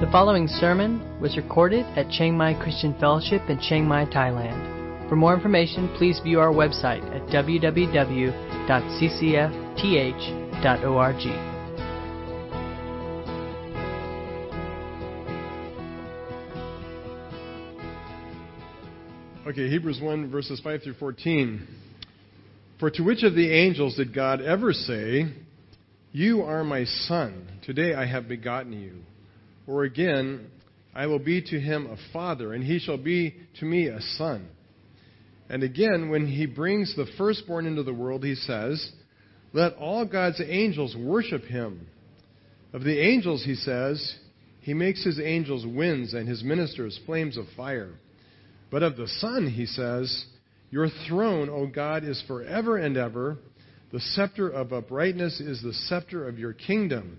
The following sermon was recorded at Chiang Mai Christian Fellowship in Chiang Mai, Thailand. For more information, please view our website at www.ccfth.org. Okay, Hebrews 1, verses 5 through 14. For to which of the angels did God ever say, You are my son, today I have begotten you? Or again, I will be to him a father, and he shall be to me a son. And again, when he brings the firstborn into the world, he says, Let all God's angels worship him. Of the angels, he says, He makes his angels winds and his ministers flames of fire. But of the Son, he says, Your throne, O God, is forever and ever. The scepter of uprightness is the scepter of your kingdom.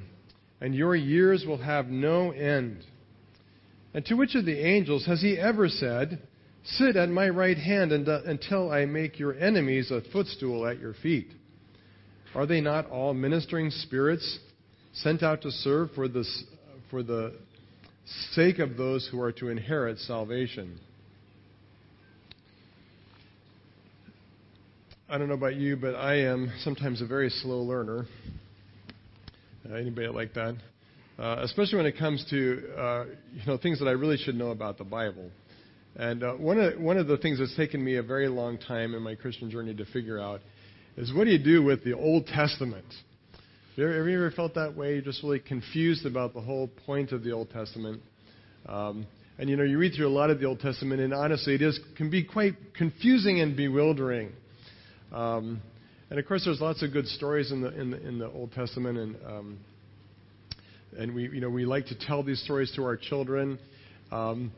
and your years will have no end. And to which of the angels has he ever said, Sit at my right hand uh, until I make your enemies a footstool at your feet? Are they not all ministering spirits sent out to serve for, this, for the sake of those who are to inherit salvation? I don't know about you, but I am sometimes a very slow learner. Anybody like that? Uh, especially when it comes to uh, you know things that I really should know about the Bible. And uh, one of one of the things that's taken me a very long time in my Christian journey to figure out is what do you do with the Old Testament? Have you ever, ever felt that way? Just really confused about the whole point of the Old Testament. Um, and you know, you read through a lot of the Old Testament, and honestly, it is can be quite confusing and bewildering. Um, and of course, there's lots of good stories in the in the, in the Old Testament, and um, and we you know we like to tell these stories to our children. Um,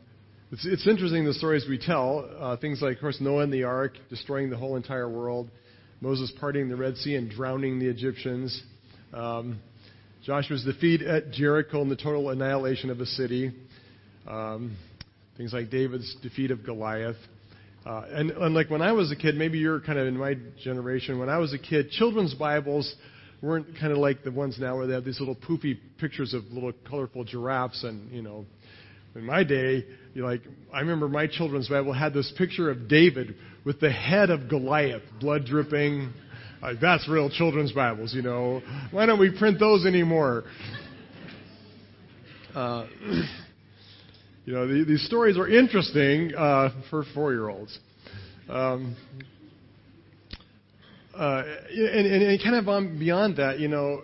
it's, it's interesting the stories we tell. Uh, things like, of course, Noah and the ark destroying the whole entire world, Moses parting the Red Sea and drowning the Egyptians, um, Joshua's defeat at Jericho and the total annihilation of a city. Um, things like David's defeat of Goliath. Uh, and, and like when I was a kid, maybe you're kind of in my generation. When I was a kid, children's Bibles weren't kind of like the ones now where they have these little poofy pictures of little colorful giraffes and you know. In my day, you like I remember my children's Bible had this picture of David with the head of Goliath, blood dripping. Like that's real children's Bibles, you know. Why don't we print those anymore? Uh, you know, the, these stories are interesting uh, for four-year-olds. Um, uh, and, and, and, kind of on beyond that, you know,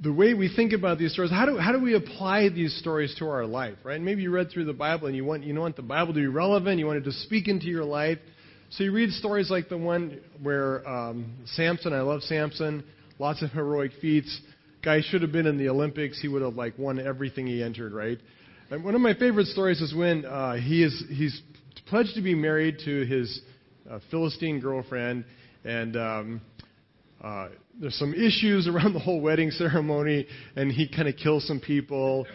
the way we think about these stories, how do, how do we apply these stories to our life, right? Maybe you read through the Bible and you want, you want the Bible to be relevant, you want it to speak into your life. So you read stories like the one where um, Samson, I love Samson, lots of heroic feats. Guy should have been in the Olympics. He would have like won everything he entered, right? One of my favorite stories is when uh, he is he's pledged to be married to his uh, Philistine girlfriend, and um, uh, there's some issues around the whole wedding ceremony, and he kind of kills some people,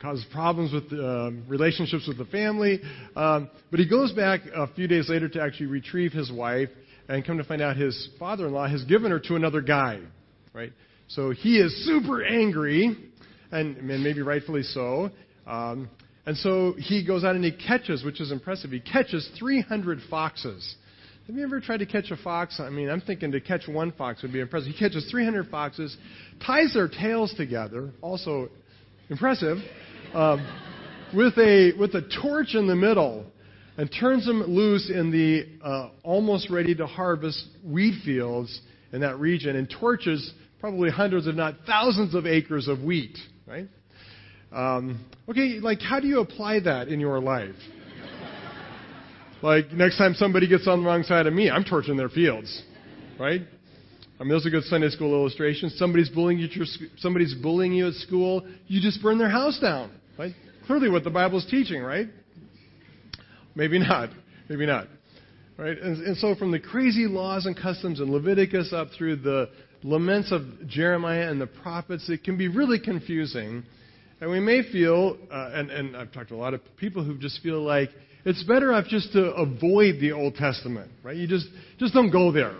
causes problems with uh, relationships with the family. Um, but he goes back a few days later to actually retrieve his wife, and come to find out his father-in-law has given her to another guy, right? So he is super angry, and, and maybe rightfully so. Um, and so he goes out and he catches, which is impressive, he catches 300 foxes. Have you ever tried to catch a fox? I mean, I'm thinking to catch one fox would be impressive. He catches 300 foxes, ties their tails together, also impressive, um, with, a, with a torch in the middle, and turns them loose in the uh, almost ready to harvest wheat fields in that region, and torches probably hundreds, if not thousands, of acres of wheat, right? Um, okay, like how do you apply that in your life? like next time somebody gets on the wrong side of me, I'm torching their fields, right? I mean, those are good Sunday school illustrations. Somebody's bullying you. Somebody's bullying you at school. You just burn their house down, right? clearly what the Bible's teaching, right? Maybe not. Maybe not. Right? And, and so from the crazy laws and customs in Leviticus up through the laments of Jeremiah and the prophets, it can be really confusing. And we may feel, uh, and, and I've talked to a lot of people who just feel like it's better off just to avoid the Old Testament, right? You just, just don't go there.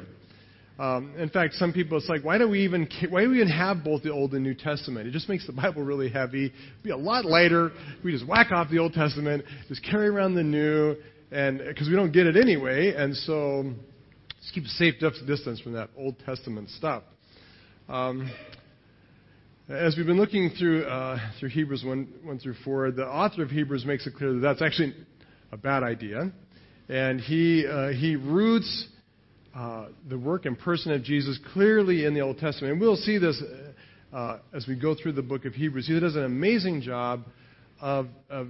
Um, in fact, some people, it's like, why do we even why do we even have both the Old and New Testament? It just makes the Bible really heavy. Be a lot lighter. We just whack off the Old Testament, just carry around the New, and because we don't get it anyway, and so just keep a safe distance from that Old Testament stuff. Um, as we've been looking through uh, through Hebrews one one through four, the author of Hebrews makes it clear that that's actually a bad idea, and he uh, he roots uh, the work and person of Jesus clearly in the Old Testament. And we'll see this uh, as we go through the book of Hebrews. He does an amazing job of, of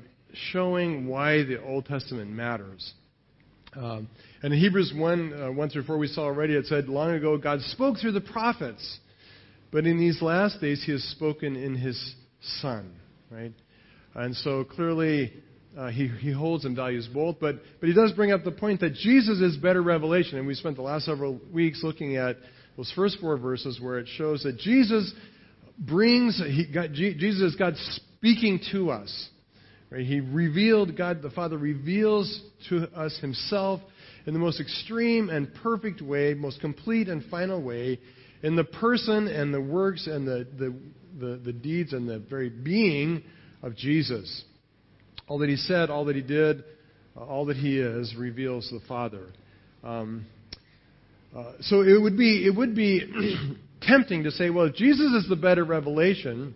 showing why the Old Testament matters. Um, and in Hebrews 1, uh, 1 through 4, we saw already, it said, Long ago, God spoke through the prophets, but in these last days, He has spoken in His Son, right? And so clearly, uh, he, he holds and values both, but, but he does bring up the point that Jesus is better revelation. And we spent the last several weeks looking at those first four verses where it shows that Jesus brings, he, Jesus is God speaking to us. Right? He revealed, God the Father reveals to us himself in the most extreme and perfect way, most complete and final way, in the person and the works and the, the, the, the deeds and the very being of Jesus. All that he said, all that he did, uh, all that he is reveals the Father. Um, uh, so it would be it would be tempting to say, well, if Jesus is the better revelation,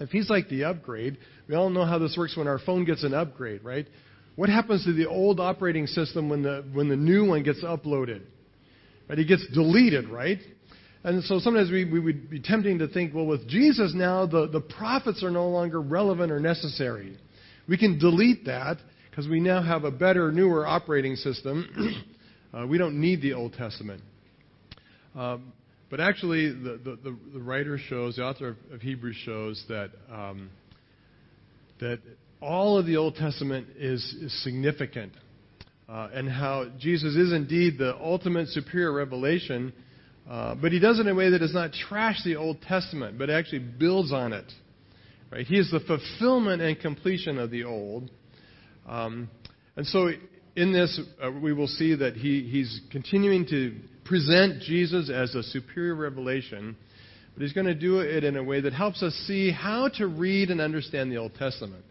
if he's like the upgrade, we all know how this works when our phone gets an upgrade, right? What happens to the old operating system when the when the new one gets uploaded? Right? It gets deleted, right? And so sometimes we, we would be tempting to think, well, with Jesus now, the, the prophets are no longer relevant or necessary. We can delete that because we now have a better, newer operating system. uh, we don't need the Old Testament. Um, but actually, the, the, the, writer shows, the author of, of Hebrews shows that, um, that all of the Old Testament is, is significant. Uh, and how Jesus is indeed the ultimate superior revelation, uh, but he does it in a way that does not trash the Old Testament, but actually builds on it. Right? He is the fulfillment and completion of the old. Um, and so in this, uh, we will see that he, he's continuing to present Jesus as a superior revelation, but he's going to do it in a way that helps us see how to read and understand the Old Testament.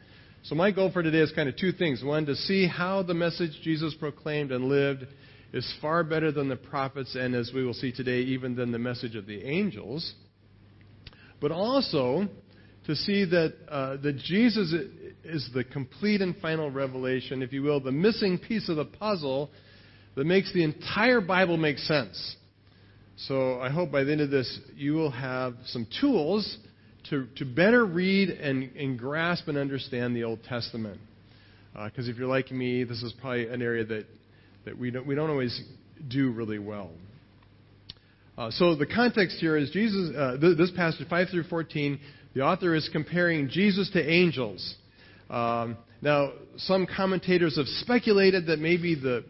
So my goal for today is kind of two things. One, to see how the message Jesus proclaimed and lived is far better than the prophets, and as we will see today, even than the message of the angels. But also to see that, uh, that Jesus is the complete and final revelation, if you will, the missing piece of the puzzle that makes the entire Bible make sense. So I hope by the end of this, you will have some tools to, to better read and, and grasp and understand the Old Testament. Because uh, if you're like me, this is probably an area that, that we, don't, we don't always do really well. Uh, so the context here is Jesus, uh, th- this passage, 5 through 14, the author is comparing Jesus to angels. Um, now, some commentators have speculated that maybe the,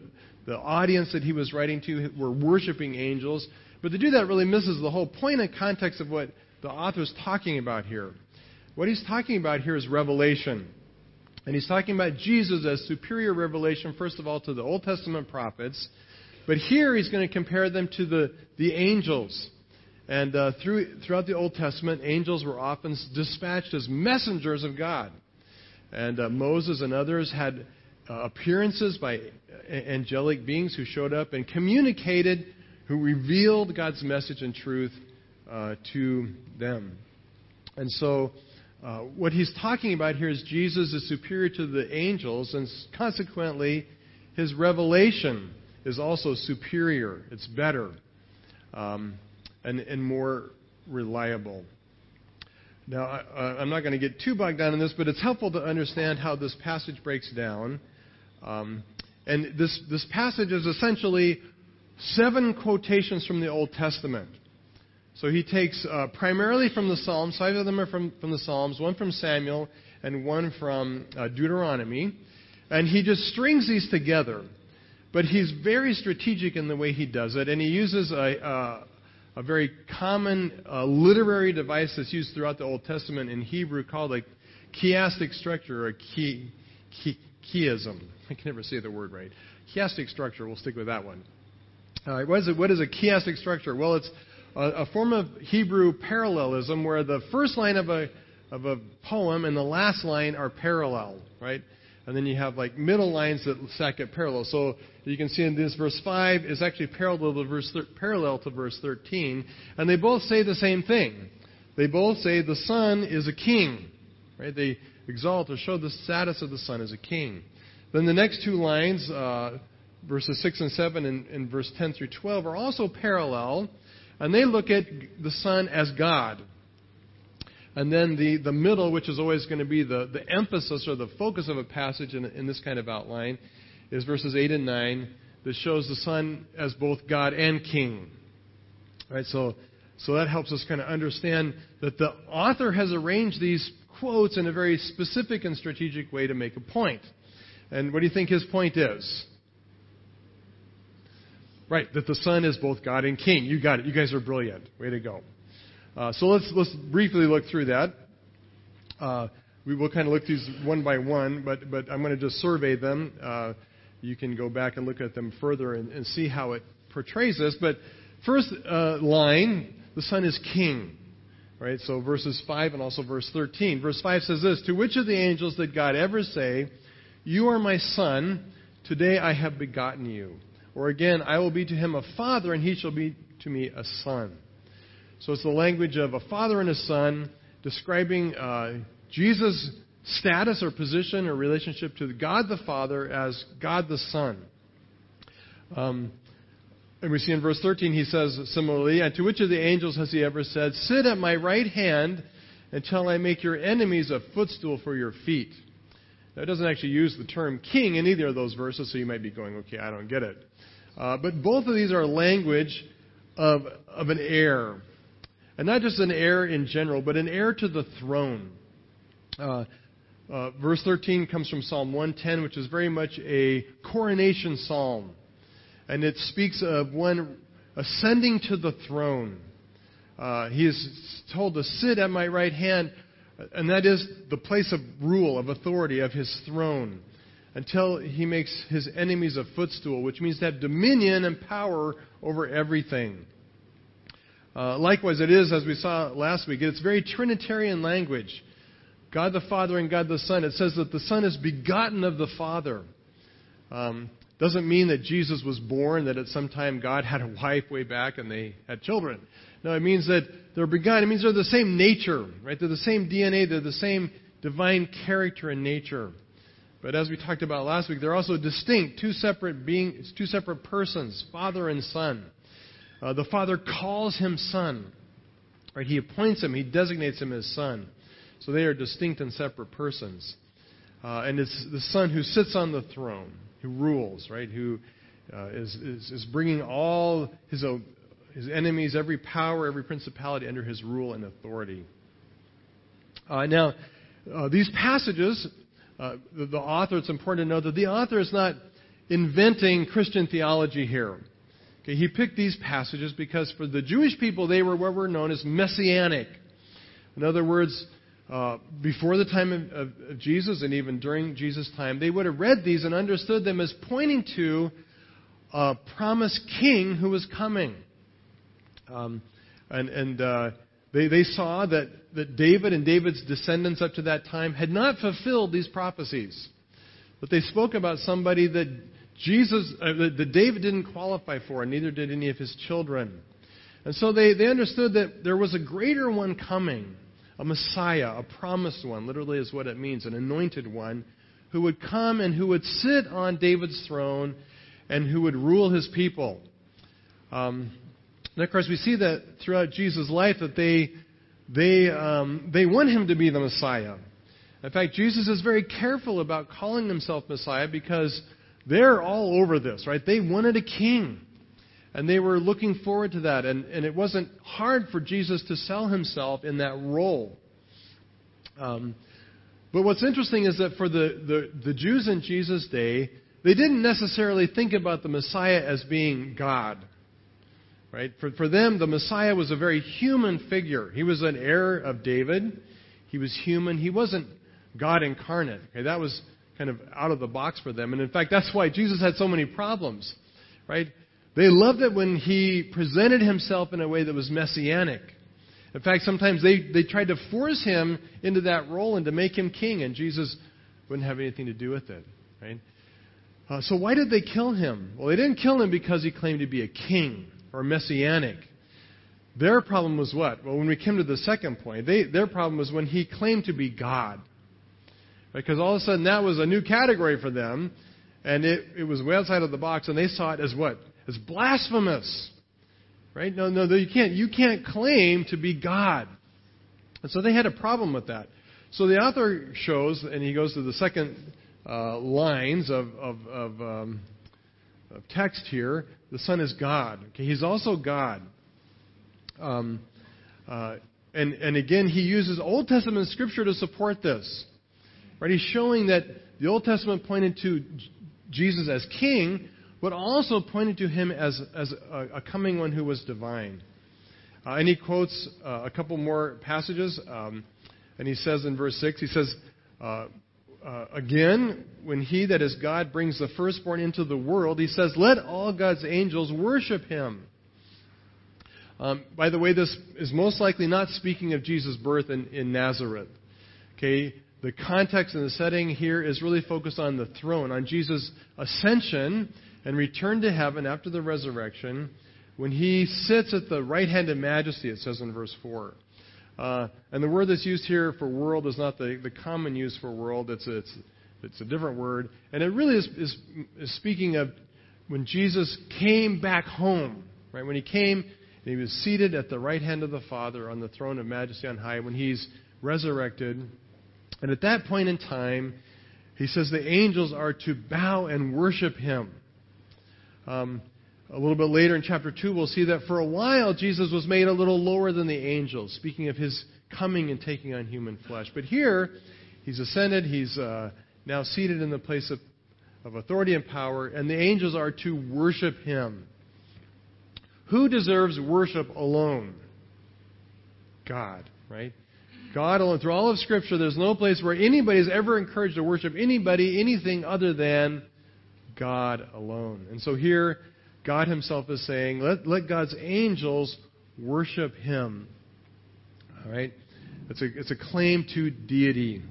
the audience that he was writing to were worshiping angels, but to do that really misses the whole point and context of what the author is talking about here. What he's talking about here is revelation. And he's talking about Jesus as superior revelation, first of all, to the Old Testament prophets. But here he's going to compare them to the, the angels. And uh, through, throughout the Old Testament, angels were often dispatched as messengers of God. And uh, Moses and others had uh, appearances by angelic beings who showed up and communicated, who revealed God's message and truth uh, to them. And so, uh, what he's talking about here is Jesus is superior to the angels, and consequently, his revelation is also superior. It's better. Um, and, and more reliable. Now, I, am not going to get too bogged down in this, but it's helpful to understand how this passage breaks down. Um, and this, this passage is essentially seven quotations from the Old Testament. So he takes uh, primarily from the Psalms, five of them are from, from the Psalms, one from Samuel, and one from uh, Deuteronomy. And he just strings these together. But he's very strategic in the way he does it, and he uses a, a very common uh, literary device that's used throughout the Old Testament in Hebrew called a chiastic structure or chi, chi, chiasm. I can never say the word right. Chiastic structure, we'll stick with that one. Uh, what, is it, what is a chiastic structure? Well, it's a, form of Hebrew parallelism where the first line of a, of a poem and the last line are parallel, right? and then you have like middle lines that stack up parallel. So you can see in this verse 5 is actually parallel to verse, thir- parallel to verse 13, and they both say the same thing. They both say the Son is a king. Right? They exalt or show the status of the Son as a king. Then the next two lines, uh, verses 6 and 7 and, and verse 10 through 12, are also parallel, and they look at the Son as God. And then the, the middle, which is always going to be the, the emphasis or the focus of a passage in, in this kind of outline, is verses 8 and 9 that shows the Son as both God and King. Right, so, so that helps us kind of understand that the author has arranged these quotes in a very specific and strategic way to make a point. And what do you think his point is? Right, that the Son is both God and King. You got it. You guys are brilliant. Way to go. Uh, so let's let's briefly look through that. Uh, we will kind of look these one by one, but but I'm going to just survey them. Uh, you can go back and look at them further and, and see how it portrays this. But first uh, line, the Son is King. Right? So verses 5 and also verse 13. Verse 5 says this To which of the angels did God ever say, You are my Son, today I have begotten you? Or again, I will be to him a father, and he shall be to me a son. So it's the language of a father and a son describing uh, Jesus' status or position or relationship to God the Father as God the Son. Um, and we see in verse 13, he says similarly, And to which of the angels has he ever said, Sit at my right hand until I make your enemies a footstool for your feet? Now, it doesn't actually use the term king in either of those verses, so you might be going, okay, I don't get it. Uh, but both of these are language of, of an heir. And not just an heir in general, but an heir to the throne. Uh, uh, verse 13 comes from Psalm 110, which is very much a coronation psalm. And it speaks of one ascending to the throne. Uh, he is told to sit at my right hand, and that is the place of rule, of authority, of his throne, until he makes his enemies a footstool, which means to have dominion and power over everything. Uh, likewise, it is, as we saw last week, it's very Trinitarian language. God the Father and God the Son. It says that the Son is begotten of the Father. Um, doesn't mean that Jesus was born, that at some time God had a wife way back and they had children. No, it means that they're begotten. It means they're the same nature, right? They're the same DNA. They're the same divine character and nature. But as we talked about last week, they're also distinct, two separate beings, two separate persons, Father and Son. Uh, the Father calls him Son. Right? He appoints him, he designates him as Son. So they are distinct and separate persons. Uh, and it's the Son who sits on the throne, who rules, right? Who uh, is, is, is bringing all his, his enemies, every power, every principality under his rule and authority. Uh, now, uh, these passages, uh, the, the author, it's important to know that the author is not inventing Christian theology here. Okay, he picked these passages because for the Jewish people, they were what were known as messianic. In other words, uh, before the time of, of, of, Jesus and even during Jesus' time, they would have read these and understood them as pointing to a promised king who was coming. Um, and and uh, they, they saw that, that David and David's descendants up to that time had not fulfilled these prophecies. But they spoke about somebody that Jesus, uh, that David didn't qualify for, and neither did any of his children. And so they, they understood that there was a greater one coming, a Messiah, a promised one, literally is what it means, an anointed one, who would come and who would sit on David's throne and who would rule his people. Um, and of course, we see that throughout Jesus' life that they, they, um, they want him to be the Messiah. In fact, Jesus is very careful about calling himself Messiah because they're all over this, right? They wanted a king. And they were looking forward to that. And, and it wasn't hard for Jesus to sell himself in that role. Um, But what's interesting is that for the, the, the Jews in Jesus' day, they didn't necessarily think about the Messiah as being God. Right? For, for them, the Messiah was a very human figure. He was an heir of David. He was human. He wasn't God incarnate. Okay? That was kind of out of the box for them. And in fact, that's why Jesus had so many problems. Right? They loved it when he presented himself in a way that was messianic. In fact, sometimes they, they tried to force him into that role and to make him king, and Jesus wouldn't have anything to do with it. Right? Uh, so why did they kill him? Well, they didn't kill him because he claimed to be a king or messianic. Their problem was what? Well, when we came to the second point, they, their problem was when he claimed to be God. Because all of a sudden that was a new category for them, and it, it was way outside of the box, and they saw it as what? As blasphemous. Right? No, no, you can't, you can't claim to be God. And so they had a problem with that. So the author shows, and he goes to the second uh, lines of, of, of, um, of, text here. The Son is God. Okay, he's also God. Um, uh, and, and again, he uses Old Testament scripture to support this. Right? He's showing that the Old Testament pointed to Jesus as king, but also pointed to him as, as a, a coming one who was divine. Uh, and he quotes uh, a couple more passages. Um, and he says in verse 6, he says, uh, again, when he that is God brings the firstborn into the world, he says, Let all God's angels worship him. Um, by the way, this is most likely not speaking of Jesus' birth in, in Nazareth. Okay, the context and the setting here is really focused on the throne, on Jesus' ascension and return to heaven after the resurrection when he sits at the right hand of majesty, it says in verse 4. Uh, and the word that's used here for world is not the, the common use for world, it's a, it's, it's a different word. And it really is, is, is speaking of when Jesus came back home, right? When he came and he was seated at the right hand of the Father on the throne of majesty on high, when he's resurrected. And at that point in time, he says the angels are to bow and worship him. Um, a little bit later in chapter 2, we'll see that for a while Jesus was made a little lower than the angels, speaking of his coming and taking on human flesh. But here, he's ascended, he's uh, now seated in the place of, of authority and power, and the angels are to worship him. Who deserves worship alone? God, right? God alone. Through all of Scripture, there's no place where anybody is ever encouraged to worship anybody, anything other than God alone. And so here, God Himself is saying, let, let God's angels worship Him. All right? It's a, it's a claim to deity.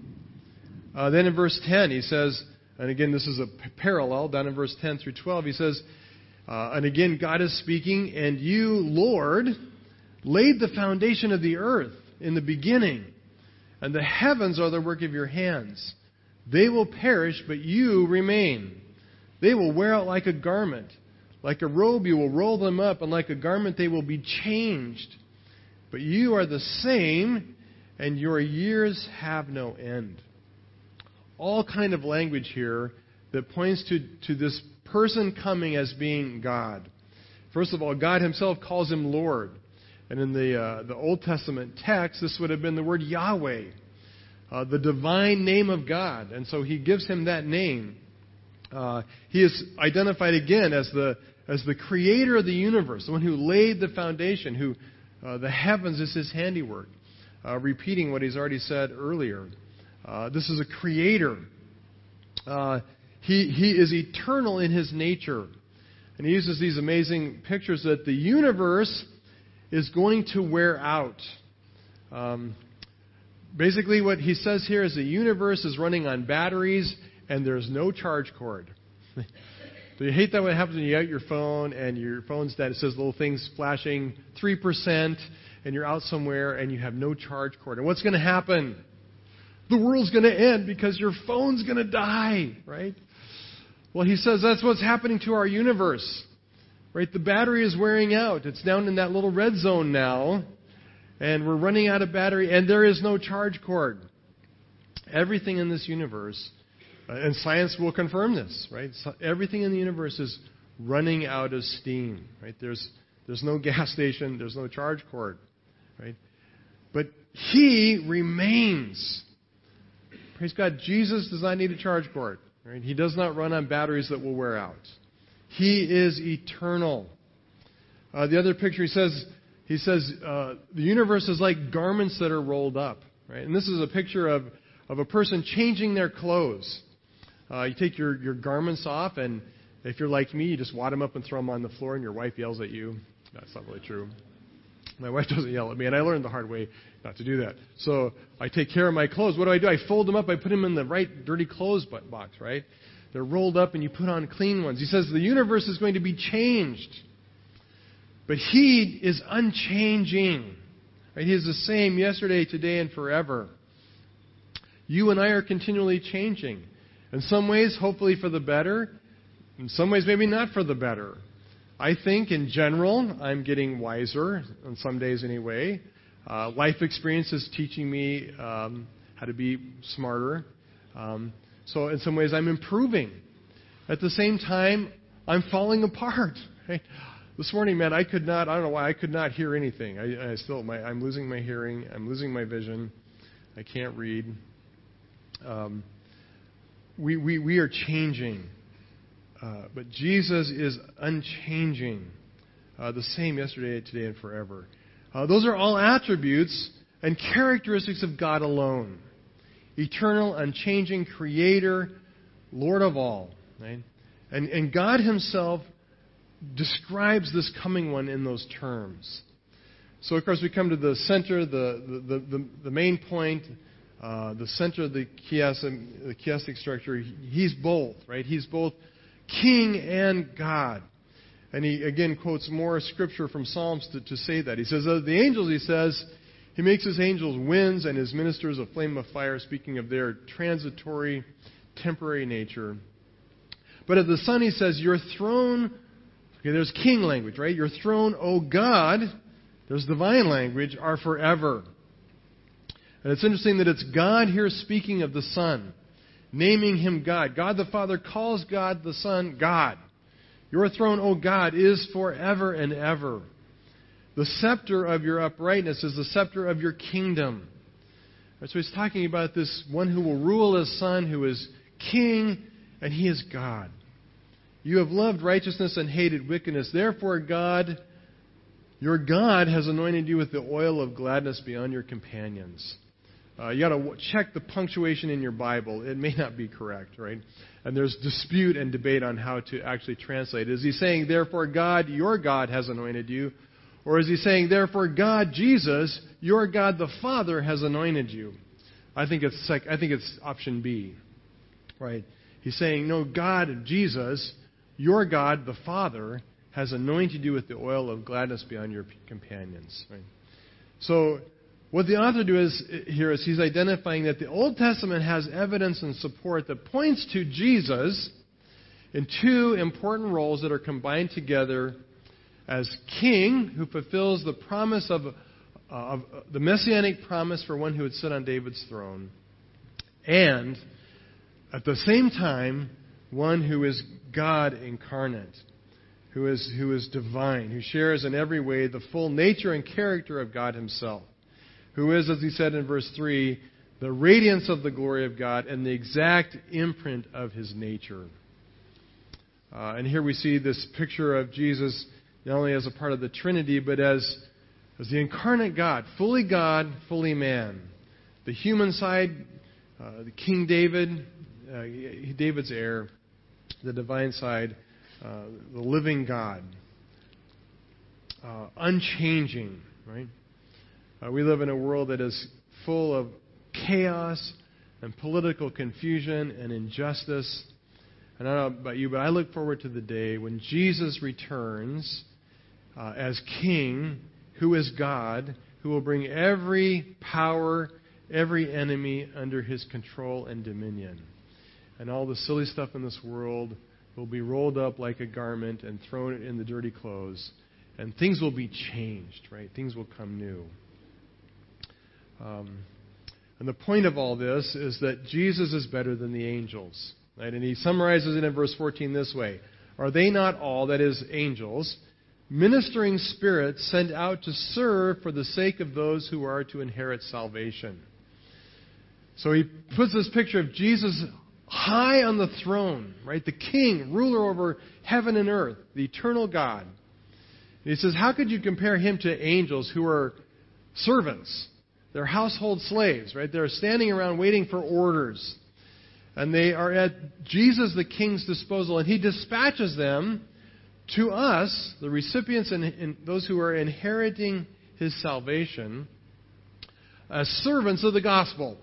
Uh, then in verse 10, he says, and again, this is a parallel down in verse 10 through 12, he says, uh, and again, God is speaking, and you, Lord, laid the foundation of the earth in the beginning, and the heavens are the work of your hands. They will perish, but you remain. They will wear out like a garment. Like a robe, you will roll them up, and like a garment, they will be changed. But you are the same, and your years have no end. All kind of language here that points to, to this person coming as being God. First of all, God Himself calls Him Lord. And in the, uh, the Old Testament text, this would have been the word Yahweh, uh, the divine name of God. And so He gives Him that name. Uh, he is identified again as the, as the creator of the universe, the one who laid the foundation, who uh, the heavens is his handiwork. Uh, repeating what he's already said earlier. Uh, this is a creator. Uh, he, he is eternal in his nature. And he uses these amazing pictures that the universe is going to wear out. Um, basically, what he says here is the universe is running on batteries and there's no charge cord. Do you hate that when it happens when you get your phone and your phone's dead? It says little things flashing 3%, and you're out somewhere and you have no charge cord. And what's going to happen? The world's going to end because your phone's going to die, right? Well, he says that's what's happening to our universe. Right? The battery is wearing out. It's down in that little red zone now, and we're running out of battery, and there is no charge cord. Everything in this universe and science will confirm this, right? So everything in the universe is running out of steam, right? There's, there's no gas station, there's no charge cord, right? But He remains. Praise God, Jesus does not need a charge cord. Right? He does not run on batteries that will wear out. He is eternal. Uh, the other picture, he says, he says uh, the universe is like garments that are rolled up. Right? And this is a picture of, of a person changing their clothes. Uh, you take your, your garments off, and if you're like me, you just wad them up and throw them on the floor, and your wife yells at you. That's not really true. My wife doesn't yell at me, and I learned the hard way not to do that. So I take care of my clothes. What do I do? I fold them up. I put them in the right dirty clothes box, right? They're rolled up, and you put on clean ones. He says the universe is going to be changed. But He is unchanging. Right? He is the same yesterday, today, and forever. You and I are continually changing. In some ways, hopefully for the better. In some ways, maybe not for the better. I think in general, I'm getting wiser, on some days anyway. Uh, life experience is teaching me um, how to be smarter. Um, so, in some ways, I'm improving. At the same time, I'm falling apart. Right? This morning, man, I could not, I don't know why, I could not hear anything. I, I still, my, I'm losing my hearing, I'm losing my vision, I can't read. Um, we, we, we are changing. Uh, but Jesus is unchanging, uh, the same yesterday, today, and forever. Uh, those are all attributes and characteristics of God alone. Eternal, unchanging, creator, Lord of all. Right? And, and God Himself describes this coming one in those terms. So, of course, we come to the center, the, the, the, the main point, uh, the center of the chiastic, the chiastic structure. He's both, right? He's both king and God. And he again quotes more scripture from Psalms to, to say that. He says, Of the angels, he says, he makes his angels winds and his ministers a flame of fire, speaking of their transitory, temporary nature. But of the Son, he says, Your throne, okay, there's king language, right? Your throne, O God, there's divine language, are forever. And it's interesting that it's God here speaking of the Son naming him God. God the Father calls God the Son God. Your throne, O God, is forever and ever. The scepter of your uprightness is the scepter of your kingdom. So he's talking about this one who will rule as Son, who is King, and he is God. You have loved righteousness and hated wickedness. Therefore, God, your God, has anointed you with the oil of gladness beyond your companions. Uh, you got to check the punctuation in your Bible. It may not be correct, right? And there's dispute and debate on how to actually translate. Is he saying, therefore, God, your God, has anointed you? Or is he saying, therefore, God, Jesus, your God, the Father, has anointed you? I think it's, I think it's option B, right? He's saying, no, God, Jesus, your God, the Father, has anointed you with the oil of gladness beyond your companions. Right? So what the author does here is he's identifying that the Old Testament has evidence and support that points to Jesus in two important roles that are combined together as king who fulfills the promise of, of the messianic promise for one who would sit on David's throne, and at the same time, one who is God incarnate, who is, who is divine, who shares in every way the full nature and character of God Himself who is, as he said in verse 3, the radiance of the glory of God and the exact imprint of his nature. Uh, and here we see this picture of Jesus not only as a part of the Trinity, but as, as the incarnate God, fully God, fully man. The human side, uh, the King David, uh, David's heir, the divine side, uh, the living God, uh, unchanging, right? Uh, we live in a world that is full of chaos and political confusion and injustice. And I don't know about you, but I look forward to the day when Jesus returns uh, as King, who is God, who will bring every power, every enemy under his control and dominion. And all the silly stuff in this world will be rolled up like a garment and thrown in the dirty clothes. And things will be changed, right? Things will come new. Um, and the point of all this is that Jesus is better than the angels. Right? And he summarizes it in verse 14 this way Are they not all, that is, angels, ministering spirits sent out to serve for the sake of those who are to inherit salvation? So he puts this picture of Jesus high on the throne, right? The king, ruler over heaven and earth, the eternal God. And he says, How could you compare him to angels who are servants? They're household slaves, right? They're standing around waiting for orders. And they are at Jesus the king's disposal, and he dispatches them to us, the recipients and, those who are inheriting his salvation, as servants of the gospel,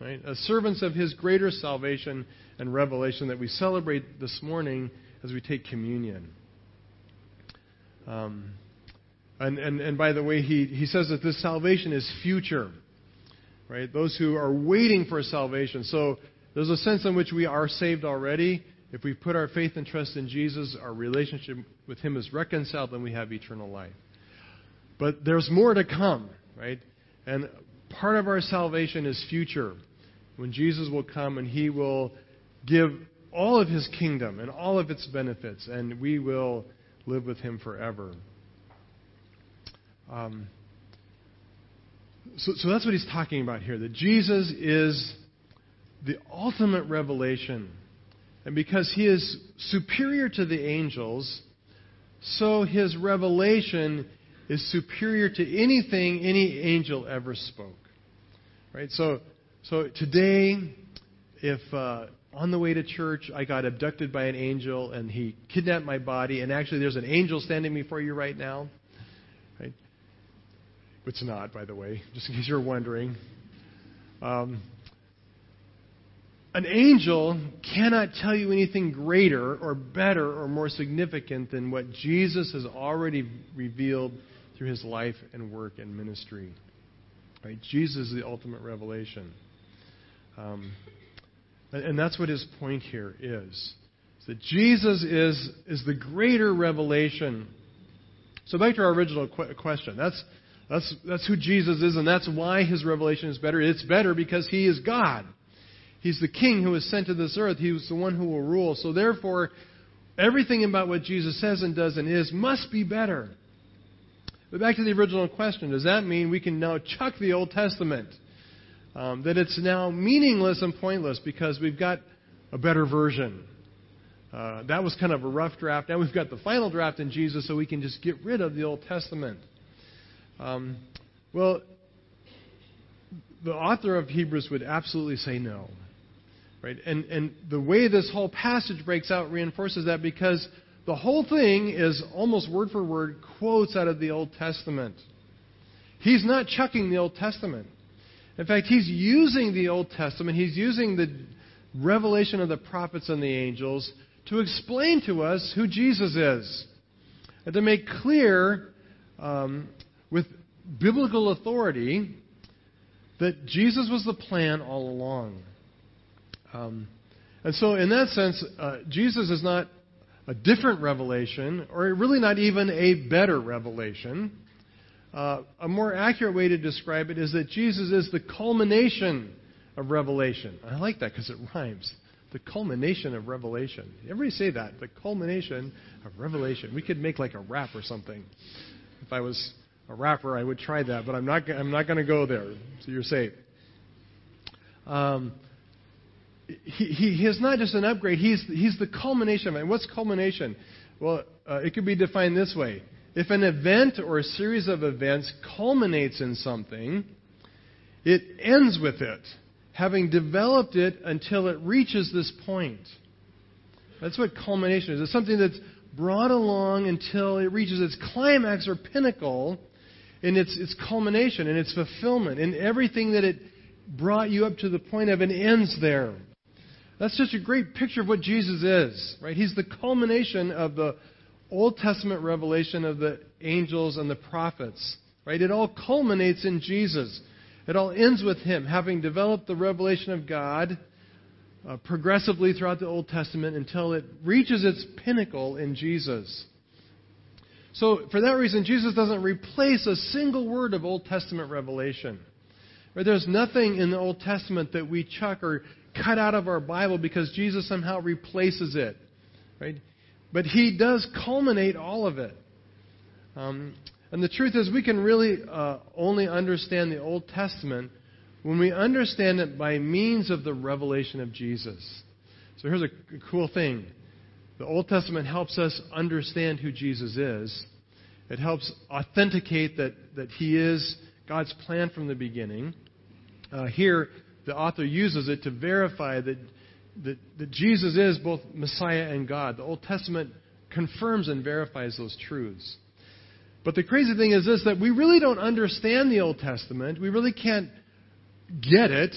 right? As servants of his greater salvation and revelation that we celebrate this morning as we take communion. Um, and, and, and by the way, he, he says that this salvation is future. Right? Those who are waiting for salvation. So there's a sense in which we are saved already. If we put our faith and trust in Jesus, our relationship with Him is reconciled, and we have eternal life. But there's more to come, right? And part of our salvation is future, when Jesus will come and He will give all of His kingdom and all of its benefits, and we will live with Him forever. Um, so, so that's what he's talking about here that Jesus is the ultimate revelation. And because he is superior to the angels, so his revelation is superior to anything any angel ever spoke. Right? So, so today, if uh, on the way to church I got abducted by an angel and he kidnapped my body, and actually there's an angel standing before you right now, it's not, by the way, just in case you're wondering. Um, an angel cannot tell you anything greater or better or more significant than what Jesus has already revealed through his life and work and ministry. Right? Jesus is the ultimate revelation. Um, and, that's what his point here is. is that Jesus is, is the greater revelation. So back to our original qu- question. That's, that's, that's who Jesus is, and that's why his revelation is better. It's better because he is God. He's the king who was sent to this earth. He was the one who will rule. So therefore, everything about what Jesus says and does and is must be better. But back to the original question does that mean we can now chuck the Old Testament? Um, that it's now meaningless and pointless because we've got a better version? Uh, that was kind of a rough draft. Now we've got the final draft in Jesus, so we can just get rid of the Old Testament. Um, well, the author of Hebrews would absolutely say no. Right? And, and the way this whole passage breaks out reinforces that because the whole thing is almost word for word quotes out of the Old Testament. He's not chucking the Old Testament. In fact, he's using the Old Testament, he's using the revelation of the prophets and the angels to explain to us who Jesus is. And to make clear um, with biblical authority that Jesus was the plan all along. Um, and so, in that sense, uh, Jesus is not a different revelation, or really not even a better revelation. Uh, a more accurate way to describe it is that Jesus is the culmination of revelation. I like that because it rhymes. The culmination of revelation. Everybody say that. The culmination of revelation. We could make like a rap or something. If I was a rapper, I would try that, but I'm not. I'm not going to go there. So you're safe. Um, he, he, he is not just an upgrade. He's he's the culmination of it. And what's culmination? Well, uh, it could be defined this way: if an event or a series of events culminates in something, it ends with it, having developed it until it reaches this point. That's what culmination is. It's something that's brought along until it reaches its climax or pinnacle in its, its culmination, in its fulfillment, in everything that it brought you up to the point of and ends there. That's just a great picture of what Jesus is, right? He's the culmination of the Old Testament revelation of the angels and the prophets, right? It all culminates in Jesus. It all ends with Him having developed the revelation of God uh, progressively throughout the Old Testament until it reaches its pinnacle in Jesus. So, for that reason, Jesus doesn't replace a single word of Old Testament revelation. Right? There's nothing in the Old Testament that we chuck or cut out of our Bible because Jesus somehow replaces it. Right? But he does culminate all of it. Um, and the truth is, we can really uh, only understand the Old Testament when we understand it by means of the revelation of Jesus. So here's a cool thing the Old Testament helps us understand who Jesus is, it helps authenticate that, that he is God's plan from the beginning. Uh, here, the author uses it to verify that, that, that Jesus is both Messiah and God. The Old Testament confirms and verifies those truths. But the crazy thing is this that we really don't understand the Old Testament. We really can't get it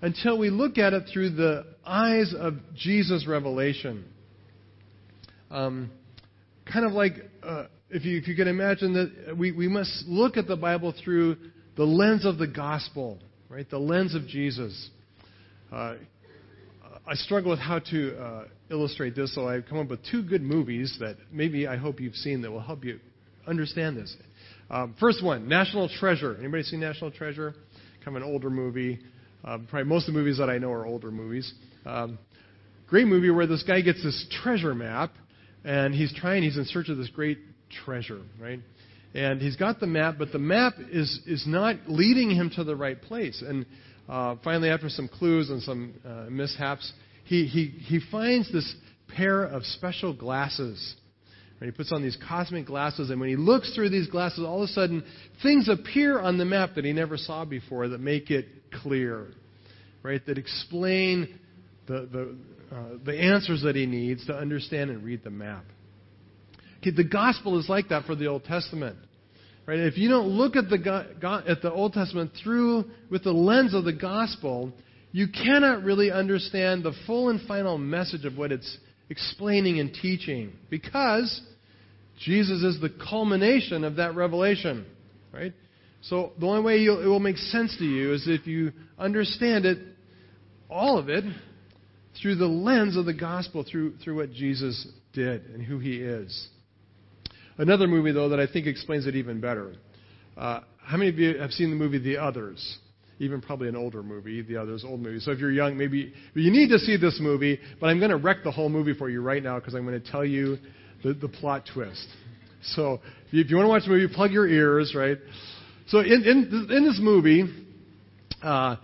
until we look at it through the eyes of Jesus' revelation. Um, kind of like uh, if, you, if you can imagine that we, we must look at the Bible through the lens of the gospel, right? The lens of Jesus. Uh, I struggle with how to uh, illustrate this, so I've come up with two good movies that maybe I hope you've seen that will help you understand this. Um, first one, National Treasure. Anybody seen National Treasure? Kind of an older movie. Uh, probably most of the movies that I know are older movies. Um, great movie where this guy gets this treasure map, and he's trying. He's in search of this great treasure, right? And he's got the map, but the map is is not leading him to the right place. And uh, finally, after some clues and some uh, mishaps, he, he, he finds this pair of special glasses. And he puts on these cosmic glasses, and when he looks through these glasses, all of a sudden things appear on the map that he never saw before that make it clear, right? That explain the, the, uh, the answers that he needs to understand and read the map. Okay, the gospel is like that for the Old Testament. Right? If you don't look at the, at the Old Testament through with the lens of the gospel, you cannot really understand the full and final message of what it's explaining and teaching because Jesus is the culmination of that revelation. Right? So the only way it will make sense to you is if you understand it, all of it, through the lens of the gospel, through, through what Jesus did and who he is. Another movie, though, that I think explains it even better. Uh, how many of you have seen the movie The Others? Even probably an older movie, The Others, old movie. So if you're young, maybe you need to see this movie, but I'm going to wreck the whole movie for you right now because I'm going to tell you the, the plot twist. So if you want to watch the movie, plug your ears, right? So in, in, in this movie, uh,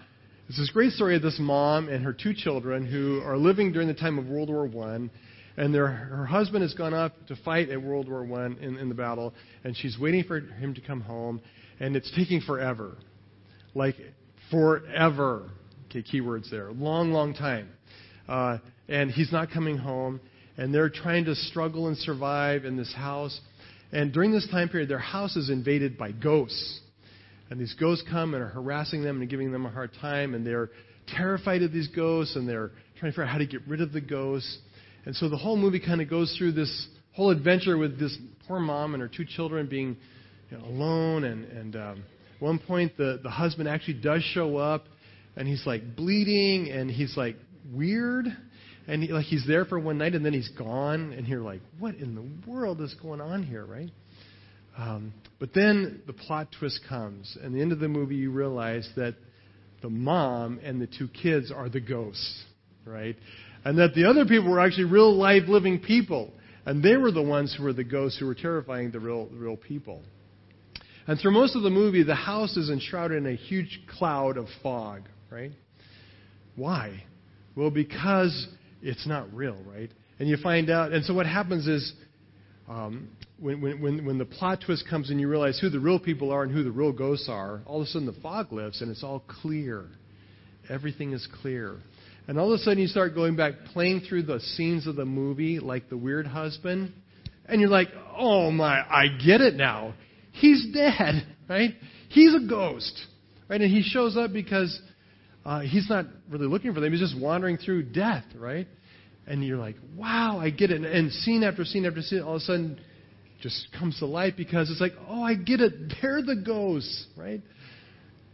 it's this great story of this mom and her two children who are living during the time of World War One and their, her husband has gone up to fight at World War One in, in the battle, and she's waiting for him to come home, and it's taking forever, like forever. Okay, keywords there, long, long time, uh, and he's not coming home, and they're trying to struggle and survive in this house, and during this time period, their house is invaded by ghosts, and these ghosts come and are harassing them and giving them a hard time, and they're terrified of these ghosts, and they're trying to figure out how to get rid of the ghosts. And so the whole movie kind of goes through this whole adventure with this poor mom and her two children being you know, alone. And, and um, at one point, the, the husband actually does show up, and he's like bleeding, and he's like weird. And he, like he's there for one night, and then he's gone. And you're like, what in the world is going on here, right? Um, but then the plot twist comes. And the end of the movie, you realize that the mom and the two kids are the ghosts, right? and that the other people were actually real live living people. And they were the ones who were the ghosts who were terrifying the real, real people. And through most of the movie, the house is enshrouded in a huge cloud of fog, right? Why? Well, because it's not real, right? And you find out, and so what happens is um, when, when, when the plot twist comes and you realize who the real people are and who the real ghosts are, all of a sudden the fog lifts and it's all clear. Everything is clear. And all of a sudden you start going back, playing through the scenes of the movie, like the weird husband, and you're like, oh my, I get it now. He's dead, right? He's a ghost, right? And he shows up because uh, he's not really looking for them. He's just wandering through death, right? And you're like, wow, I get it. And, and scene after scene after scene, all of a sudden, just comes to life because it's like, oh, I get it. They're the ghosts, right?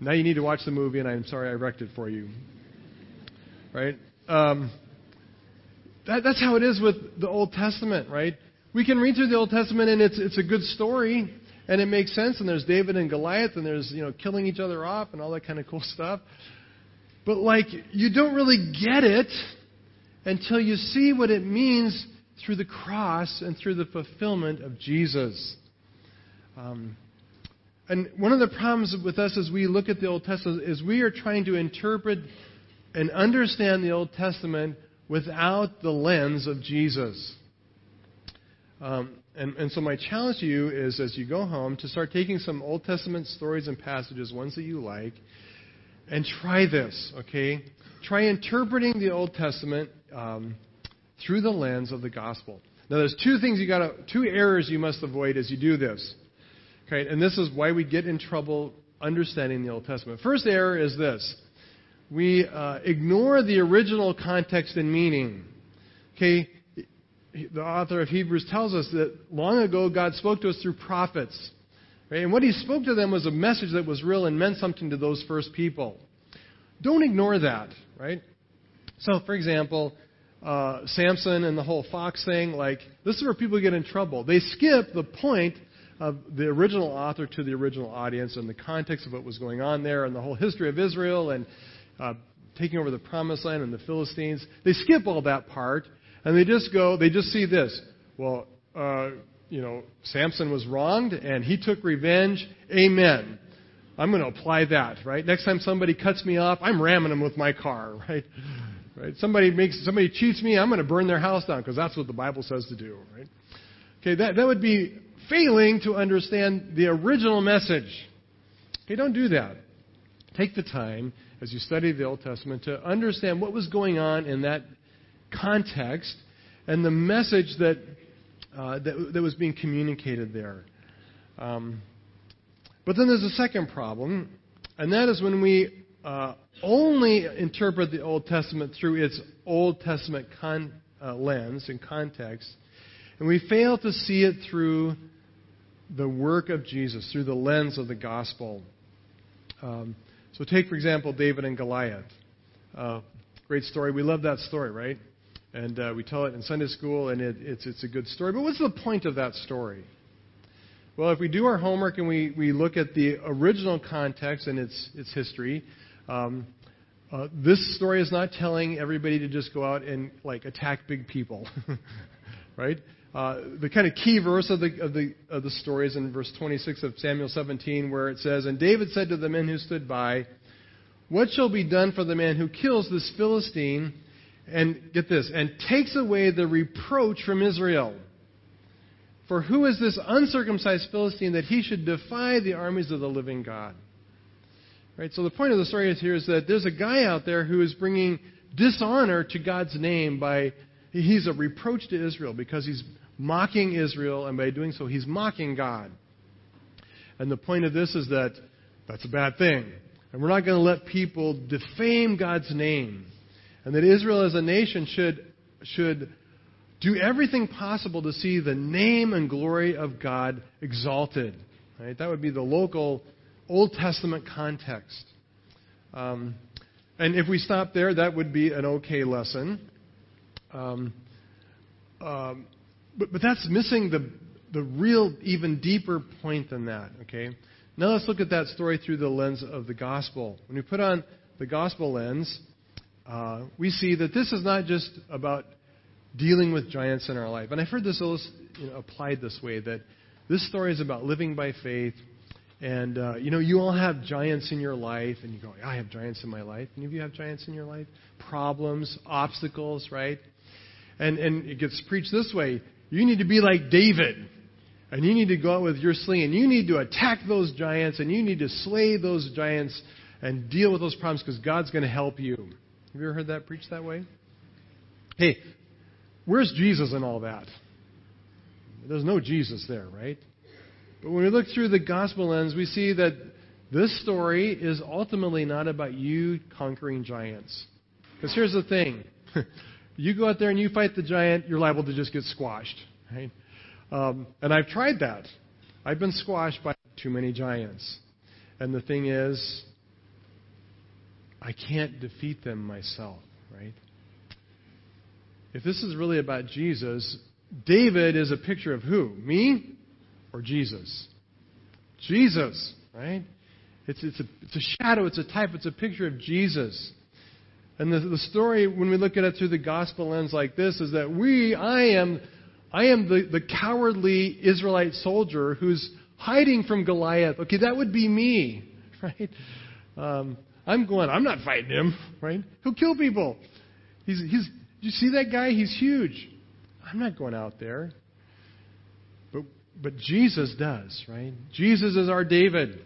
Now you need to watch the movie, and I'm sorry I wrecked it for you right? Um, that, that's how it is with the Old Testament, right? We can read through the Old Testament and it's, it's a good story and it makes sense and there's David and Goliath and there's, you know, killing each other off and all that kind of cool stuff. But like, you don't really get it until you see what it means through the cross and through the fulfillment of Jesus. Um, and one of the problems with us as we look at the Old Testament is we are trying to interpret and understand the Old Testament without the lens of Jesus. Um, and, and so my challenge to you is as you go home to start taking some Old Testament stories and passages, ones that you like, and try this, okay? Try interpreting the Old Testament um, through the lens of the gospel. Now, there's two things you got to, two errors you must avoid as you do this. Okay, and this is why we get in trouble understanding the Old Testament. First error is this: we uh, ignore the original context and meaning. Okay, the author of Hebrews tells us that long ago God spoke to us through prophets. Right? And what he spoke to them was a message that was real and meant something to those first people. Don't ignore that, right? So, for example, uh, Samson and the whole fox thing, like, this is where people get in trouble. They skip the point of the original author to the original audience and the context of what was going on there and the whole history of Israel and uh, taking over the promised land and the Philistines. They skip all that part and they just go, they just see this. Well, uh, you know, Samson was wronged and he took revenge. Amen. I'm going to apply that, right? Next time somebody cuts me off, I'm ramming them with my car, right? Right? Somebody makes somebody cheats me, I'm going to burn their house down because that's what the Bible says to do, right? Okay, that that would be failing to understand the original message. Okay, don't do that. Take the time as you study the Old Testament to understand what was going on in that context and the message that uh, that, that was being communicated there. Um, but then there's a second problem, and that is when we uh, only interpret the Old Testament through its Old Testament con, uh, lens and context, and we fail to see it through the work of Jesus, through the lens of the gospel. Um, so, take, for example, David and Goliath. Uh, great story. We love that story, right? And uh, we tell it in Sunday school, and it, it's, it's a good story. But what's the point of that story? Well, if we do our homework and we, we look at the original context and its, its history, um, uh, this story is not telling everybody to just go out and like attack big people, right? Uh, the kind of key verse of the, of, the, of the story is in verse 26 of Samuel 17, where it says, And David said to the men who stood by, What shall be done for the man who kills this Philistine, and get this, and takes away the reproach from Israel? For who is this uncircumcised Philistine that he should defy the armies of the living God? Right? So the point of the story is here is that there's a guy out there who is bringing dishonor to God's name by he's a reproach to Israel because he's mocking Israel, and by doing so, he's mocking God. And the point of this is that that's a bad thing. And we're not going to let people defame God's name. And that Israel as a nation should, should do everything possible to see the name and glory of God exalted. Right? That would be the local Old Testament context. Um, and if we stop there, that would be an okay lesson. Um, um, but, but that's missing the, the real, even deeper point than that, okay? Now let's look at that story through the lens of the gospel. When we put on the gospel lens, uh, we see that this is not just about dealing with giants in our life. And I've heard this you know, applied this way that this story is about living by faith and, uh, you know, you all have giants in your life, and you go, I have giants in my life. Any of you have giants in your life? Problems, obstacles, right? And, and it gets preached this way you need to be like David, and you need to go out with your sling, and you need to attack those giants, and you need to slay those giants and deal with those problems because God's going to help you. Have you ever heard that preached that way? Hey, where's Jesus in all that? There's no Jesus there, right? But when we look through the gospel lens, we see that this story is ultimately not about you conquering giants. Because here's the thing you go out there and you fight the giant, you're liable to just get squashed. Right? Um, and I've tried that. I've been squashed by too many giants. And the thing is, I can't defeat them myself, right? If this is really about Jesus, David is a picture of who? Me? Or Jesus? Jesus, right? It's, it's, a, it's a shadow, it's a type, it's a picture of Jesus. And the, the story, when we look at it through the gospel lens like this, is that we, I am, I am the, the cowardly Israelite soldier who's hiding from Goliath. Okay, that would be me, right? Um, I'm going, I'm not fighting him, right? He'll kill people. He's, he's, you see that guy? He's huge. I'm not going out there. But, Jesus does, right? Jesus is our David.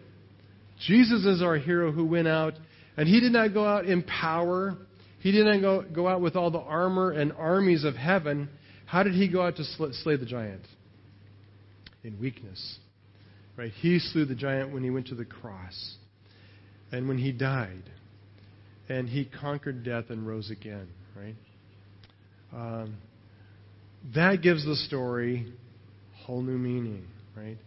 Jesus is our hero who went out, and he did not go out in power. He didn't go, go out with all the armor and armies of heaven. How did he go out to slay the giant? In weakness. Right? He slew the giant when he went to the cross and when he died. And he conquered death and rose again, right? Um, that gives the story whole new meaning, right?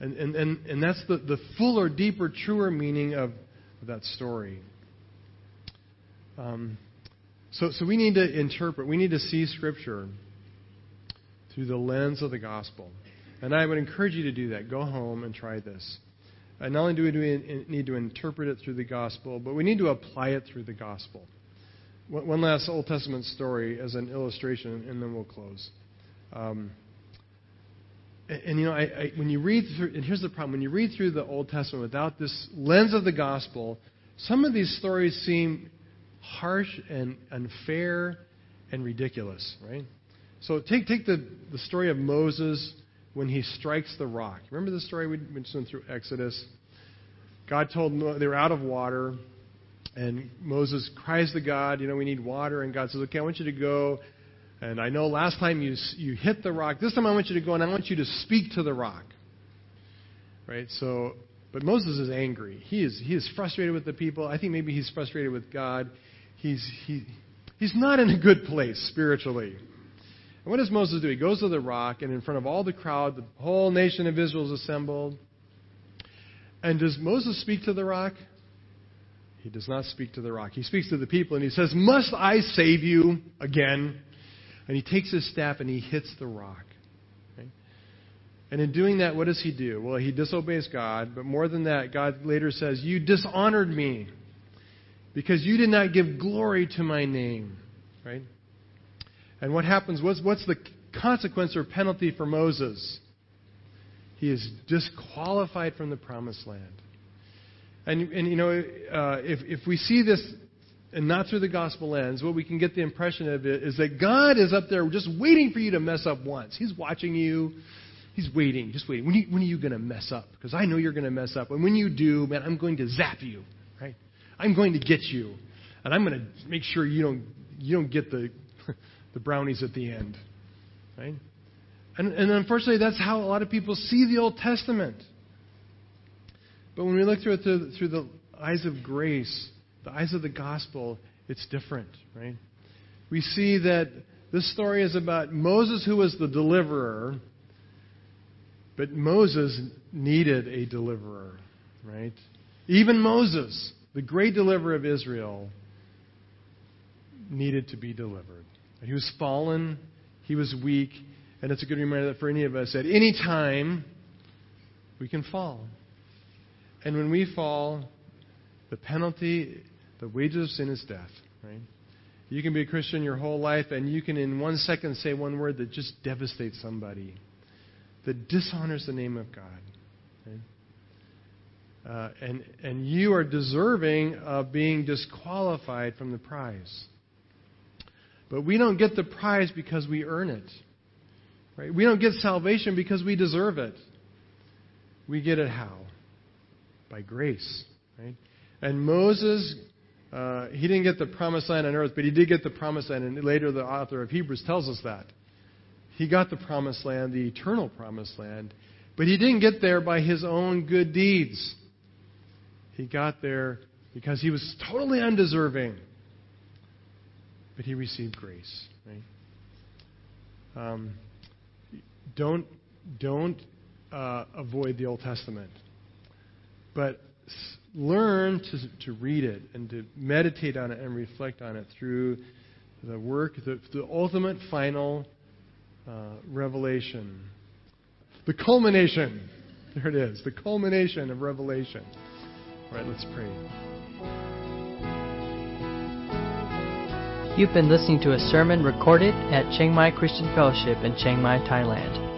And, and, and, and that's the, the fuller, deeper, truer meaning of, of that story. Um, so, so we need to interpret, we need to see Scripture through the lens of the gospel. And I would encourage you to do that. Go home and try this. And not only do we need to interpret it through the gospel, but we need to apply it through the gospel. One last Old Testament story as an illustration, and then we'll close. Um, and, you know, I, I, when you read through, and here's the problem: when you read through the Old Testament without this lens of the gospel, some of these stories seem harsh and unfair and ridiculous, right? So take take the, the story of Moses when he strikes the rock. Remember the story we went through Exodus? God told them they were out of water, and Moses cries to God, you know, we need water, and God says, okay, I want you to go, and I know last time you you hit the rock. This time I want you to go, and I want you to speak to the rock. Right? So, but Moses is angry. He is he is frustrated with the people. I think maybe he's frustrated with God. He's he he's not in a good place spiritually. And what does Moses do? He goes to the rock, and in front of all the crowd, the whole nation of Israel is assembled. And does Moses speak to the rock? He does not speak to the rock. He speaks to the people, and he says, Must I save you again? And he takes his staff and he hits the rock. And in doing that, what does he do? Well, he disobeys God, but more than that, God later says, You dishonored me because you did not give glory to my name. Right? And what happens? What's, what's the consequence or penalty for Moses? He is disqualified from the promised land. And, and you know, uh, if, if we see this and not through the gospel lens, what we can get the impression of it is that God is up there just waiting for you to mess up once. He's watching you. He's waiting, just waiting. When, you, when are you going to mess up? Because I know you're going to mess up. And when you do, man, I'm going to zap you, right? I'm going to get you, and I'm going to make sure you don't you don't get the the brownies at the end. Right? And, and unfortunately, that's how a lot of people see the Old Testament. But when we look through it through, through the eyes of grace, the eyes of the gospel, it's different, right? We see that this story is about Moses, who was the deliverer, but Moses needed a deliverer, right? Even Moses, the great deliverer of Israel, needed to be delivered. He was fallen, he was weak, and it's a good reminder that for any of us, at any time, we can fall. And when we fall, the penalty, the wages of sin is death, right? You can be a Christian your whole life, and you can, in one second, say one word that just devastates somebody, that dishonors the name of God. Right? Uh, and, and you are deserving of being disqualified from the prize. But we don't get the prize because we earn it. Right? We don't get salvation because we deserve it. We get it how? By grace. Right? And Moses, uh, he didn't get the promised land on earth, but he did get the promised land. And later, the author of Hebrews tells us that. He got the promised land, the eternal promised land, but he didn't get there by his own good deeds. He got there because he was totally undeserving but he received grace. Right? Um, don't don't uh, avoid the Old Testament, but learn to to read it and to meditate on it and reflect on it through the work, the, the ultimate final uh, revelation, the culmination. There it is, the culmination of Revelation. All right, let's pray. You've been listening to a sermon recorded at Chiang Mai Christian Fellowship in Chiang Mai, Thailand.